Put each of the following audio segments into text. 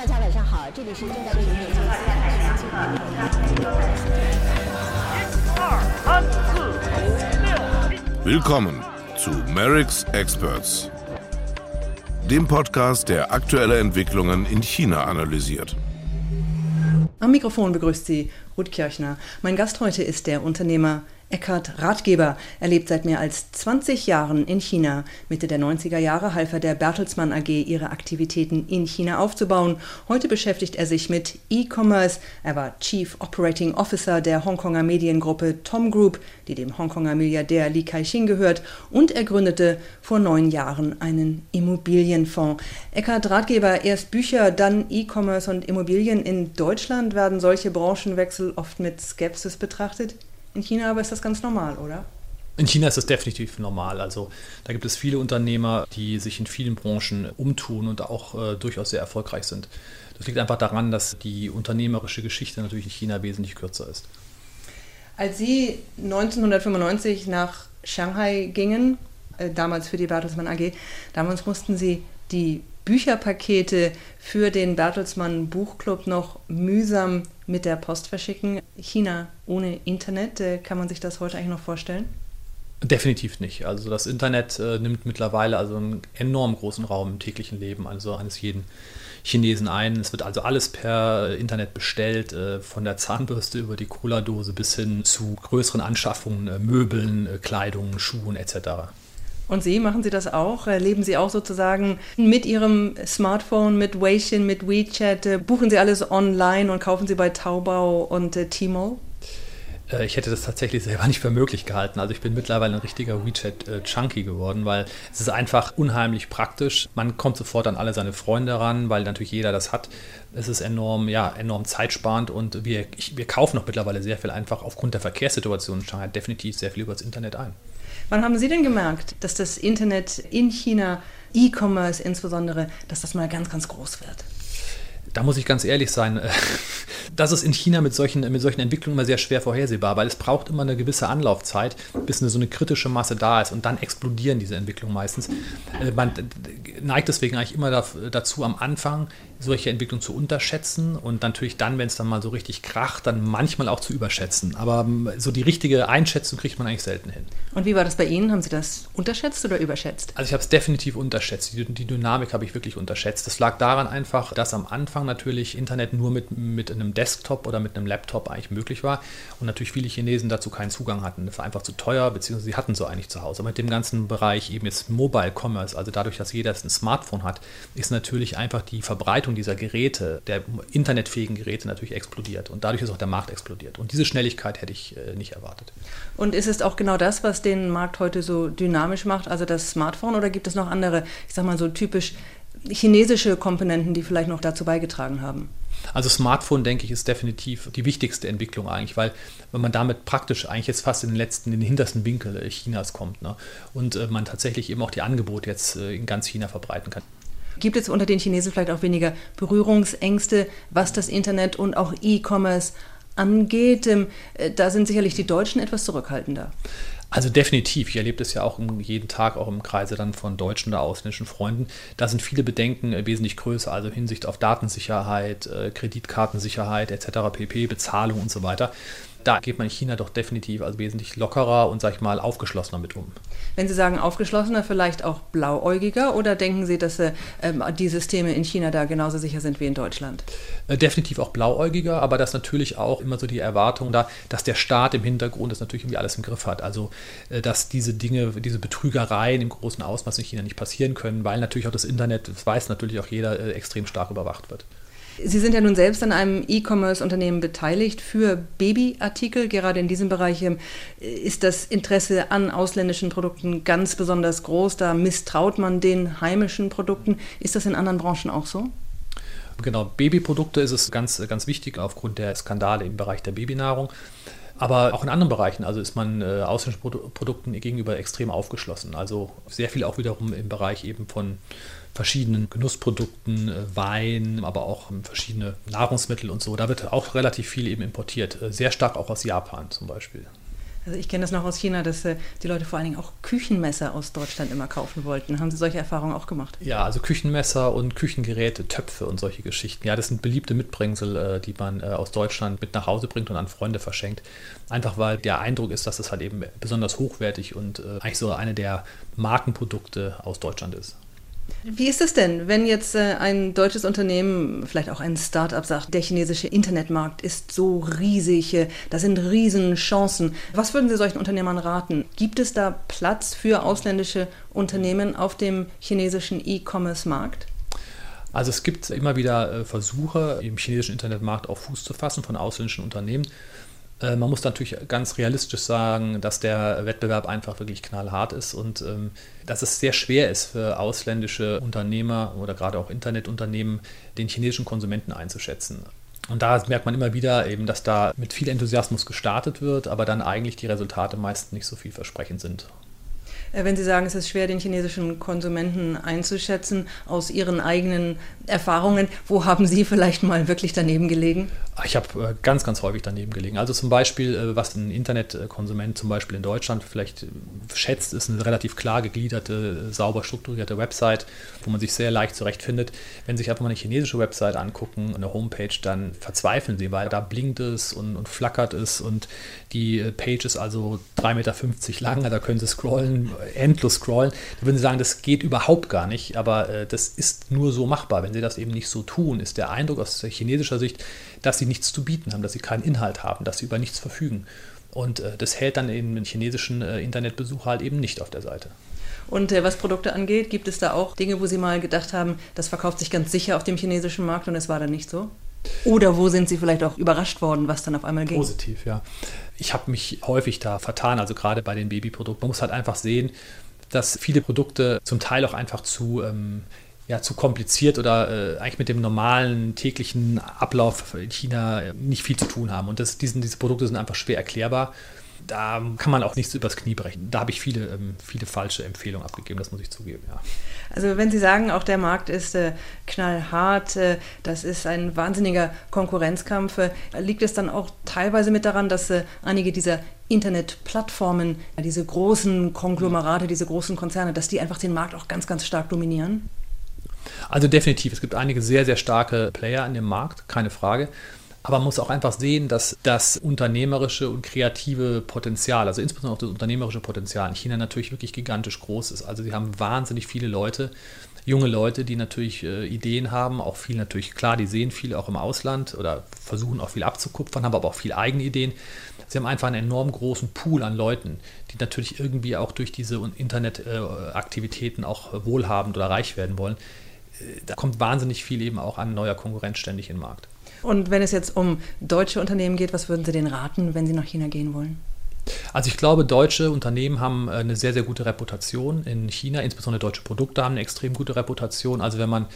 大家晚上好，这里是正在为您演播 Willkommen zu Merrick's Experts, dem Podcast, der aktuelle Entwicklungen in China analysiert. Am Mikrofon begrüßt Sie Ruth Kirchner. Mein Gast heute ist der Unternehmer Eckhard Ratgeber. Er lebt seit mehr als 20 Jahren in China. Mitte der 90er Jahre half er der Bertelsmann AG, ihre Aktivitäten in China aufzubauen. Heute beschäftigt er sich mit E-Commerce. Er war Chief Operating Officer der Hongkonger Mediengruppe Tom Group, die dem Hongkonger Milliardär Li Kai-shing gehört. Und er gründete vor neun Jahren einen Immobilienfonds. Eckhard Ratgeber, erst Bücher, dann E-Commerce und Immobilien. In Deutschland werden solche Branchenwechsel oft mit Skepsis betrachtet. In China aber ist das ganz normal, oder? In China ist das definitiv normal. Also da gibt es viele Unternehmer, die sich in vielen Branchen umtun und auch äh, durchaus sehr erfolgreich sind. Das liegt einfach daran, dass die unternehmerische Geschichte natürlich in China wesentlich kürzer ist. Als Sie 1995 nach Shanghai gingen, äh, damals für die Bertelsmann AG, damals mussten Sie die Bücherpakete für den Bertelsmann Buchclub noch mühsam mit der Post verschicken. China ohne Internet, äh, kann man sich das heute eigentlich noch vorstellen? Definitiv nicht. Also das Internet äh, nimmt mittlerweile also einen enorm großen Raum im täglichen Leben, also eines jeden Chinesen ein. Es wird also alles per Internet bestellt, äh, von der Zahnbürste über die Cola-Dose bis hin zu größeren Anschaffungen, äh, Möbeln, äh, Kleidung, Schuhen etc. Und Sie, machen Sie das auch? Äh, leben Sie auch sozusagen mit Ihrem Smartphone, mit Weixin, mit WeChat? Äh, buchen Sie alles online und kaufen Sie bei Taobao und äh, Tmall? Ich hätte das tatsächlich selber nicht für möglich gehalten. Also ich bin mittlerweile ein richtiger WeChat-Junkie geworden, weil es ist einfach unheimlich praktisch. Man kommt sofort an alle seine Freunde ran, weil natürlich jeder das hat. Es ist enorm, ja, enorm zeitsparend und wir, ich, wir kaufen auch mittlerweile sehr viel einfach aufgrund der Verkehrssituation in Shanghai definitiv sehr viel über das Internet ein. Wann haben Sie denn gemerkt, dass das Internet in China, E-Commerce insbesondere, dass das mal ganz, ganz groß wird? Da muss ich ganz ehrlich sein, äh, das ist in China mit solchen, mit solchen Entwicklungen immer sehr schwer vorhersehbar, weil es braucht immer eine gewisse Anlaufzeit, bis eine, so eine kritische Masse da ist und dann explodieren diese Entwicklungen meistens. Äh, man neigt deswegen eigentlich immer dazu, am Anfang solche Entwicklungen zu unterschätzen und natürlich dann, wenn es dann mal so richtig kracht, dann manchmal auch zu überschätzen. Aber ähm, so die richtige Einschätzung kriegt man eigentlich selten hin. Und wie war das bei Ihnen? Haben Sie das unterschätzt oder überschätzt? Also ich habe es definitiv unterschätzt. Die, die Dynamik habe ich wirklich unterschätzt. Das lag daran einfach, dass am Anfang natürlich Internet nur mit, mit einem Desktop oder mit einem Laptop eigentlich möglich war und natürlich viele Chinesen dazu keinen Zugang hatten. Das war einfach zu teuer, beziehungsweise sie hatten so eigentlich zu Hause. Aber mit dem ganzen Bereich eben jetzt Mobile Commerce, also dadurch, dass jeder ein Smartphone hat, ist natürlich einfach die Verbreitung Verbreitung dieser Geräte, der internetfähigen Geräte natürlich explodiert. Und dadurch ist auch der Markt explodiert. Und diese Schnelligkeit hätte ich äh, nicht erwartet. Und ist es auch genau das, was den Markt heute so dynamisch macht, also das Smartphone, oder gibt es noch andere, ich sag mal so typisch chinesische Komponenten, die vielleicht noch dazu beigetragen haben? Also Smartphone, denke ich, ist definitiv die wichtigste Entwicklung eigentlich, weil wenn man damit praktisch eigentlich jetzt fast in den letzten, in den hintersten Winkel äh, Chinas kommt ne? und äh, man tatsächlich eben auch die Angebote jetzt äh, in ganz China verbreiten kann. Gibt es unter den Chinesen vielleicht auch weniger Berührungsängste, was das Internet und auch E-Commerce angeht? Ähm, äh, da sind sicherlich die Deutschen etwas zurückhaltender. Also definitiv. Ich erlebe das ja auch jeden Tag auch im Kreise dann von deutschen oder ausländischen Freunden. Da sind viele Bedenken äh, wesentlich größer, also Hinsicht auf Datensicherheit, äh, Kreditkartensicherheit etc., pp, Bezahlung und so weiter da geht man in China doch definitiv also wesentlich lockerer und, sag ich mal, aufgeschlossener mit um. Wenn Sie sagen aufgeschlossener, vielleicht auch blauäugiger oder denken Sie, dass äh, die Systeme in China da genauso sicher sind wie in Deutschland? Äh, definitiv auch blauäugiger, aber das natürlich auch immer so die Erwartung da, dass der Staat im Hintergrund das natürlich irgendwie alles im Griff hat. Also, äh, dass diese Dinge, diese Betrügereien im großen Ausmaß in China nicht passieren können, weil natürlich auch das Internet, das weiß natürlich auch jeder, äh, extrem stark überwacht wird. Sie sind ja nun selbst an einem E-Commerce-Unternehmen beteiligt für Babyartikel. Gerade in diesem Bereich ähm, ist das Interesse an ausländischen Produkten ganz besonders groß. Da misstraut man den heimischen Produkten. Ist das in anderen Branchen auch so? Genau, Babyprodukte ist es ganz, ganz wichtig aufgrund der Skandale im Bereich der Babynahrung. Aber auch in anderen Bereichen, also ist man äh, ausländischen Produkten gegenüber extrem aufgeschlossen. Also sehr viel auch wiederum im Bereich eben von verschiedenen Genussprodukten, äh, Wein, aber auch verschiedene Nahrungsmittel und so. Da wird auch relativ viel eben importiert. Äh, sehr stark auch aus Japan zum Beispiel. Also ich kenne das noch aus China, dass äh, die Leute vor allen Dingen auch Küchenmesser aus Deutschland immer kaufen wollten. Haben Sie solche Erfahrungen auch gemacht? Ja, also Küchenmesser und Küchengeräte, Töpfe und solche Geschichten. Ja, das sind beliebte Mitbringsel, äh, die man äh, aus Deutschland mit nach Hause bringt und an Freunde verschenkt. Einfach weil der Eindruck ist, dass es halt eben besonders hochwertig und äh, eigentlich so eine der Markenprodukte aus Deutschland ist. Wie ist es denn, wenn jetzt äh, ein deutsches Unternehmen, vielleicht auch ein Start-up sagt, der chinesische Internetmarkt ist so riesig, äh, da sind riesen Chancen. Was würden Sie solchen Unternehmern raten? Gibt es da Platz für ausländische Unternehmen auf dem chinesischen E-Commerce-Markt? Also es gibt immer wieder äh, Versuche, im chinesischen Internetmarkt auf Fuß zu fassen von ausländischen Unternehmen. Äh, man muss natürlich ganz realistisch sagen, dass der Wettbewerb einfach wirklich knallhart ist und ähm, dass es sehr schwer ist für ausländische Unternehmer oder gerade auch Internetunternehmen, den chinesischen Konsumenten einzuschätzen. Und da merkt man immer wieder eben, dass da mit viel Enthusiasmus gestartet wird, aber dann eigentlich die Resultate meist nicht so vielversprechend sind. Äh, wenn Sie sagen, es ist schwer, den chinesischen Konsumenten einzuschätzen, aus Ihren eigenen Erfahrungen, wo haben Sie vielleicht mal wirklich daneben gelegen? Ich habe äh, ganz, ganz häufig daneben gelegen. Also zum Beispiel, äh, was ein Internetkonsument zum Beispiel in Deutschland vielleicht schätzt, ist eine relativ klar gegliederte, sauber strukturierte Website, wo man sich sehr leicht zurechtfindet. Wenn Sie sich einfach mal eine chinesische Website angucken, eine Homepage, dann verzweifeln Sie, weil da blinkt es und, und flackert es und die Page ist also 3,50 Meter lang, da können Sie scrollen, endlos scrollen. Da würden Sie sagen, das geht überhaupt gar nicht, aber äh, das ist nur so machbar. Wenn Sie das eben nicht so tun, ist der Eindruck aus chinesischer Sicht, dass Sie nichts zu bieten haben, dass Sie keinen Inhalt haben, dass Sie über nichts verfügen. Und äh, das hält dann eben den chinesischen äh, Internetbesucher halt eben nicht auf der Seite. Und äh, was Produkte angeht, gibt es da auch Dinge, wo Sie mal gedacht haben, das verkauft sich ganz sicher auf dem chinesischen Markt und es war dann nicht so? Oder wo sind Sie vielleicht auch überrascht worden, was dann auf einmal ging? Positiv, ja. Ich habe mich häufig da vertan, also gerade bei den Babyprodukten. Man muss halt einfach sehen, dass viele Produkte zum Teil auch einfach zu, ähm, ja, zu kompliziert oder äh, eigentlich mit dem normalen täglichen Ablauf in China nicht viel zu tun haben. Und das, diesen, diese Produkte sind einfach schwer erklärbar da kann man auch nichts übers Knie brechen. Da habe ich viele, ähm, viele falsche Empfehlungen abgegeben, das muss ich zugeben, ja. Also wenn Sie sagen, auch der Markt ist äh, knallhart, äh, das ist ein wahnsinniger Konkurrenzkampf, äh, liegt es dann auch teilweise mit daran, dass äh, einige dieser Internetplattformen, diese großen Konglomerate, diese großen Konzerne, dass die einfach den Markt auch ganz, ganz stark dominieren? Also definitiv, es gibt einige sehr, sehr starke Player in dem Markt, keine Frage. Aber man muss auch einfach sehen, dass das unternehmerische und kreative Potenzial, also insbesondere auch das unternehmerische Potenzial in China natürlich wirklich gigantisch groß ist. Also sie haben wahnsinnig viele Leute, junge Leute, die natürlich äh, Ideen haben, auch viel natürlich, klar, die sehen viel auch im Ausland oder versuchen auch viel abzukupfern, haben aber auch viel eigene Ideen. Sie haben einfach einen enorm großen Pool an Leuten, die natürlich irgendwie auch durch diese Internetaktivitäten äh, auch wohlhabend oder reich werden wollen. Äh, da kommt wahnsinnig viel eben auch an neuer Konkurrenz ständig in den Markt. Und wenn es jetzt um deutsche Unternehmen geht, was würden Sie denen raten, wenn sie nach China gehen wollen? Also ich glaube, deutsche Unternehmen haben äh, eine sehr, sehr gute Reputation in China, insbesondere deutsche Produkte haben eine extrem gute Reputation. Also wenn man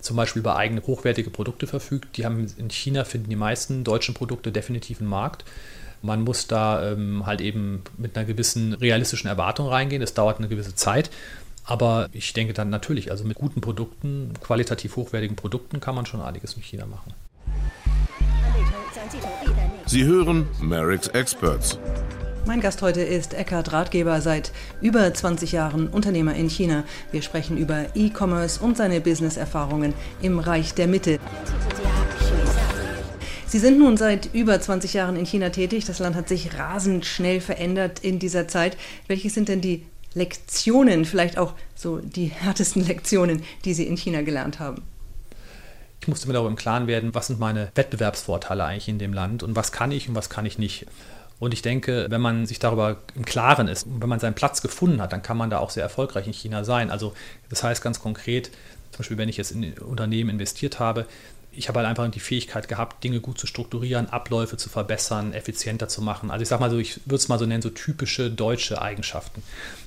zum Beispiel über eigene hochwertige Produkte verfügt, die haben in China finden die meisten deutschen Produkte definitiv einen Markt. Man muss da ähm, halt eben mit einer gewissen realistischen Erwartung reingehen. Das dauert eine gewisse Zeit. Aber ich denke dann natürlich, also mit guten Produkten, qualitativ hochwertigen Produkten kann man schon einiges in China machen. Sie hören Merrick's Experts. Mein Gast heute ist Eckhard Ratgeber, seit über 20 Jahren Unternehmer in China. Wir sprechen über E-Commerce und seine Business-Erfahrungen im Reich der Mitte. Sie sind nun seit über 20 Jahren in China tätig. Das Land hat sich rasend schnell verändert in dieser Zeit. Welche sind denn die Lektionen, vielleicht auch so die härtesten Lektionen, die Sie in China gelernt haben? Ich musste mir darüber im Klaren werden, was sind meine Wettbewerbsvorteile eigentlich in dem Land und was kann ich und was kann ich nicht. Und ich denke, wenn man sich darüber im Klaren ist wenn man seinen Platz gefunden hat, dann kann man da auch sehr erfolgreich in China sein. Also das heißt ganz konkret, zum Beispiel wenn ich jetzt in Unternehmen investiert habe, ich habe halt einfach die Fähigkeit gehabt, Dinge gut zu strukturieren, Abläufe zu verbessern, effizienter zu machen. Also ich sage mal so, ich würde es mal so nennen, so typische deutsche Eigenschaften.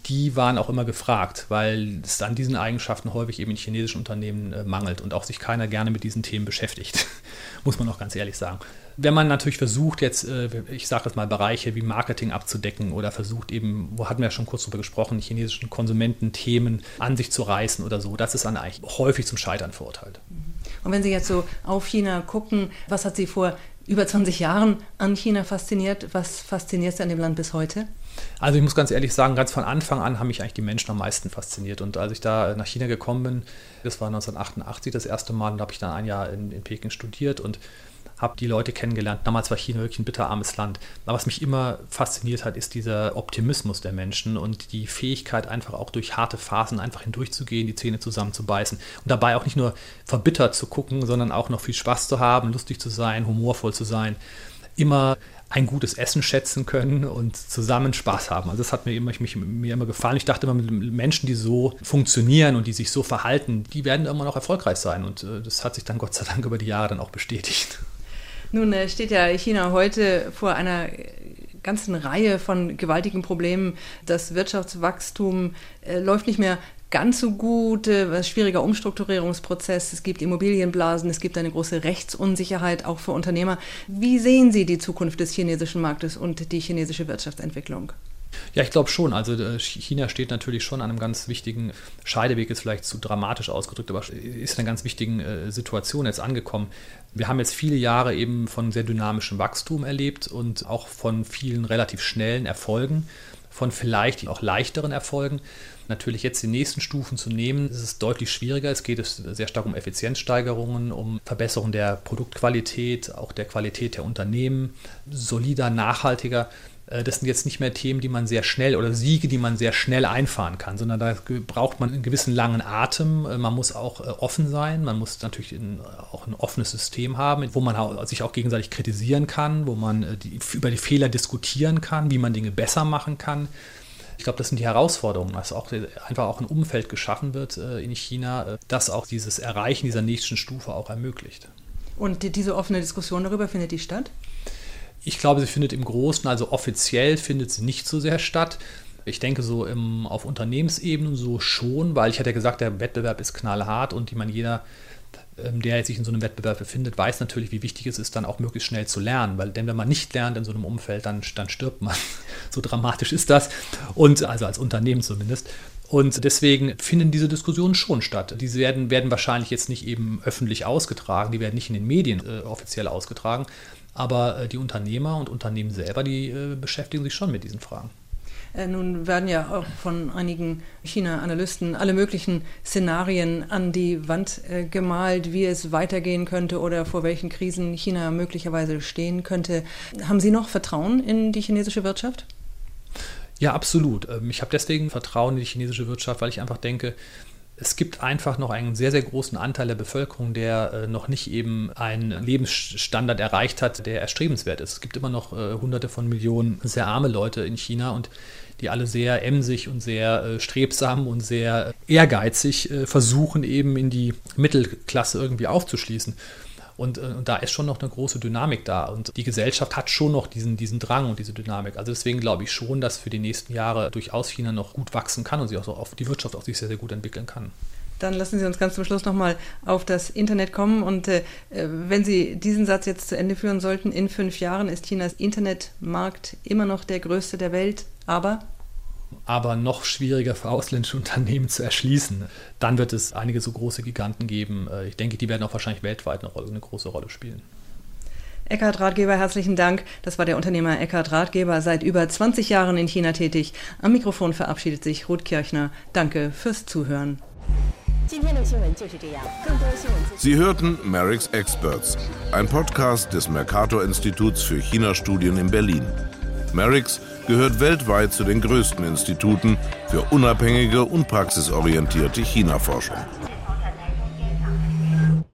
Die waren auch immer gefragt, weil es an diesen Eigenschaften häufig eben in chinesischen Unternehmen äh, mangelt und auch sich keiner gerne mit diesen Themen beschäftigt, muss man auch ganz ehrlich sagen. Wenn man natürlich versucht, jetzt, äh, ich sage das mal, Bereiche wie Marketing abzudecken oder versucht eben, wo hatten wir ja schon kurz drüber gesprochen, chinesischen Konsumenten Themen an sich zu reißen oder so, das ist dann eigentlich häufig zum Scheitern verurteilt. Und wenn Sie jetzt so auf China gucken, was hat Sie vor über 20 Jahren an China fasziniert. Was fasziniert Sie an dem Land bis heute? Also ich muss ganz ehrlich sagen, ganz von Anfang an haben mich eigentlich die Menschen am meisten fasziniert. Und als ich da nach China gekommen bin, das war 1988 das erste Mal, da habe ich dann ein Jahr in, in Peking studiert und habe die Leute kennengelernt. Damals war China wirklich ein bitterarmes Land. Aber was mich immer fasziniert hat, ist dieser Optimismus der Menschen und die Fähigkeit, einfach auch durch harte Phasen einfach hindurchzugehen, die Zähne zusammenzubeißen und dabei auch nicht nur verbittert zu gucken, sondern auch noch viel Spaß zu haben, lustig zu sein, humorvoll zu sein. Immer ein gutes Essen schätzen können und zusammen Spaß haben. Also das hat mir immer, mich, mir immer gefallen. Ich dachte immer, Menschen, die so funktionieren und die sich so verhalten, die werden immer noch erfolgreich sein. Und äh, das hat sich dann Gott sei Dank über die Jahre dann auch bestätigt. Nun äh, steht ja China heute vor einer ganzen Reihe von gewaltigen Problemen. Das Wirtschaftswachstum äh, läuft nicht mehr ganz so gut, äh, schwieriger Umstrukturierungsprozess, es gibt Immobilienblasen, es gibt eine große Rechtsunsicherheit auch für Unternehmer. Wie sehen Sie die Zukunft des chinesischen Marktes und die chinesische Wirtschaftsentwicklung? Ja, ich glaube schon. Also äh, China steht natürlich schon an einem ganz wichtigen Scheideweg, ist vielleicht zu dramatisch ausgedrückt, aber ist in einer ganz wichtigen äh, Situation jetzt angekommen. Wir haben jetzt viele Jahre eben von sehr dynamischem Wachstum erlebt und auch von vielen relativ schnellen Erfolgen, von vielleicht auch leichteren Erfolgen. Natürlich jetzt die nächsten Stufen zu nehmen, ist es deutlich schwieriger. Es geht sehr stark um Effizienzsteigerungen, um Verbesserung der Produktqualität, auch der Qualität der Unternehmen, solider, nachhaltiger. Äh, das sind jetzt nicht mehr Themen, die man sehr schnell oder Siege, die man sehr schnell einfahren kann, sondern da braucht man einen gewissen langen Atem. Äh, man muss auch äh, offen sein. Man muss natürlich auch ein offenes System haben, wo man sich auch gegenseitig kritisieren kann, wo man über die Fehler diskutieren kann, wie man Dinge besser machen kann. Ich glaube, das sind die Herausforderungen, dass auch einfach auch ein Umfeld geschaffen wird in China, das auch dieses Erreichen dieser nächsten Stufe auch ermöglicht. Und die, diese offene Diskussion darüber findet die statt? Ich glaube, sie findet im Großen, also offiziell findet sie nicht so sehr statt. Ich denke so im, auf Unternehmensebene so schon, weil ich hatte ja gesagt, der Wettbewerb ist knallhart und die man jeder, ähm, der sich in so einem Wettbewerb befindet, weiß natürlich, wie wichtig es ist, dann auch möglichst schnell zu lernen. Weil denn wenn man nicht lernt in so einem Umfeld, dann, dann stirbt man. so dramatisch ist das. Und also als Unternehmen zumindest. Und deswegen finden diese Diskussionen schon statt. Diese werden, werden wahrscheinlich jetzt nicht eben öffentlich ausgetragen, die werden nicht in den Medien äh, offiziell ausgetragen, aber äh, die Unternehmer und Unternehmen selber, die äh, beschäftigen sich schon mit diesen Fragen. Äh, nun werden ja auch von einigen China-Analysten alle möglichen Szenarien an die Wand gemalt, wie es weitergehen könnte oder vor welchen Krisen China möglicherweise stehen könnte. Haben Sie noch Vertrauen in die chinesische Wirtschaft? Ja, absolut. Ähm, ich habe deswegen Vertrauen in die chinesische Wirtschaft, weil ich einfach denke, es gibt einfach noch einen sehr, sehr großen Anteil der Bevölkerung, der äh, noch nicht eben einen Lebensstandard erreicht hat, der erstrebenswert ist. Es gibt immer noch äh, hunderte von Millionen sehr arme Leute in China und die alle sehr emsig und sehr äh, strebsam und sehr ehrgeizig versuchen, eben in die Mittelklasse irgendwie aufzuschließen. Und, äh, und, da ist schon noch eine große Dynamik da. Und die Gesellschaft hat schon noch diesen, diesen Drang und diese Dynamik. Also deswegen glaube ich schon, dass für die nächsten Jahre durchaus China noch gut wachsen kann und sich auch so auf die Wirtschaft auch sich sehr, sehr gut entwickeln kann. Dann lassen Sie uns ganz zum Schluss nochmal auf das Internet kommen. Und äh, wenn Sie diesen Satz jetzt zu Ende führen sollten, in fünf Jahren ist Chinas Internetmarkt immer noch der größte der Welt, aber aber noch schwieriger für ausländische Unternehmen zu erschließen. Dann wird es einige so große Giganten geben. Äh, ich denke, die werden auch wahrscheinlich weltweit eine, Rolle, eine große Rolle spielen. Eckhard Ratgeber, herzlichen Dank. Das war der Unternehmer Eckhard Ratgeber, seit über 20 Jahren in China tätig. Am Mikrofon verabschiedet sich Ruth Kirchner. Danke fürs Zuhören. Sie hörten Merrick's Experts, ein Podcast des Mercator Instituts für China-Studien in Berlin. Merrick's gehört weltweit zu den größten Instituten für unabhängige und praxisorientierte China-Forschung.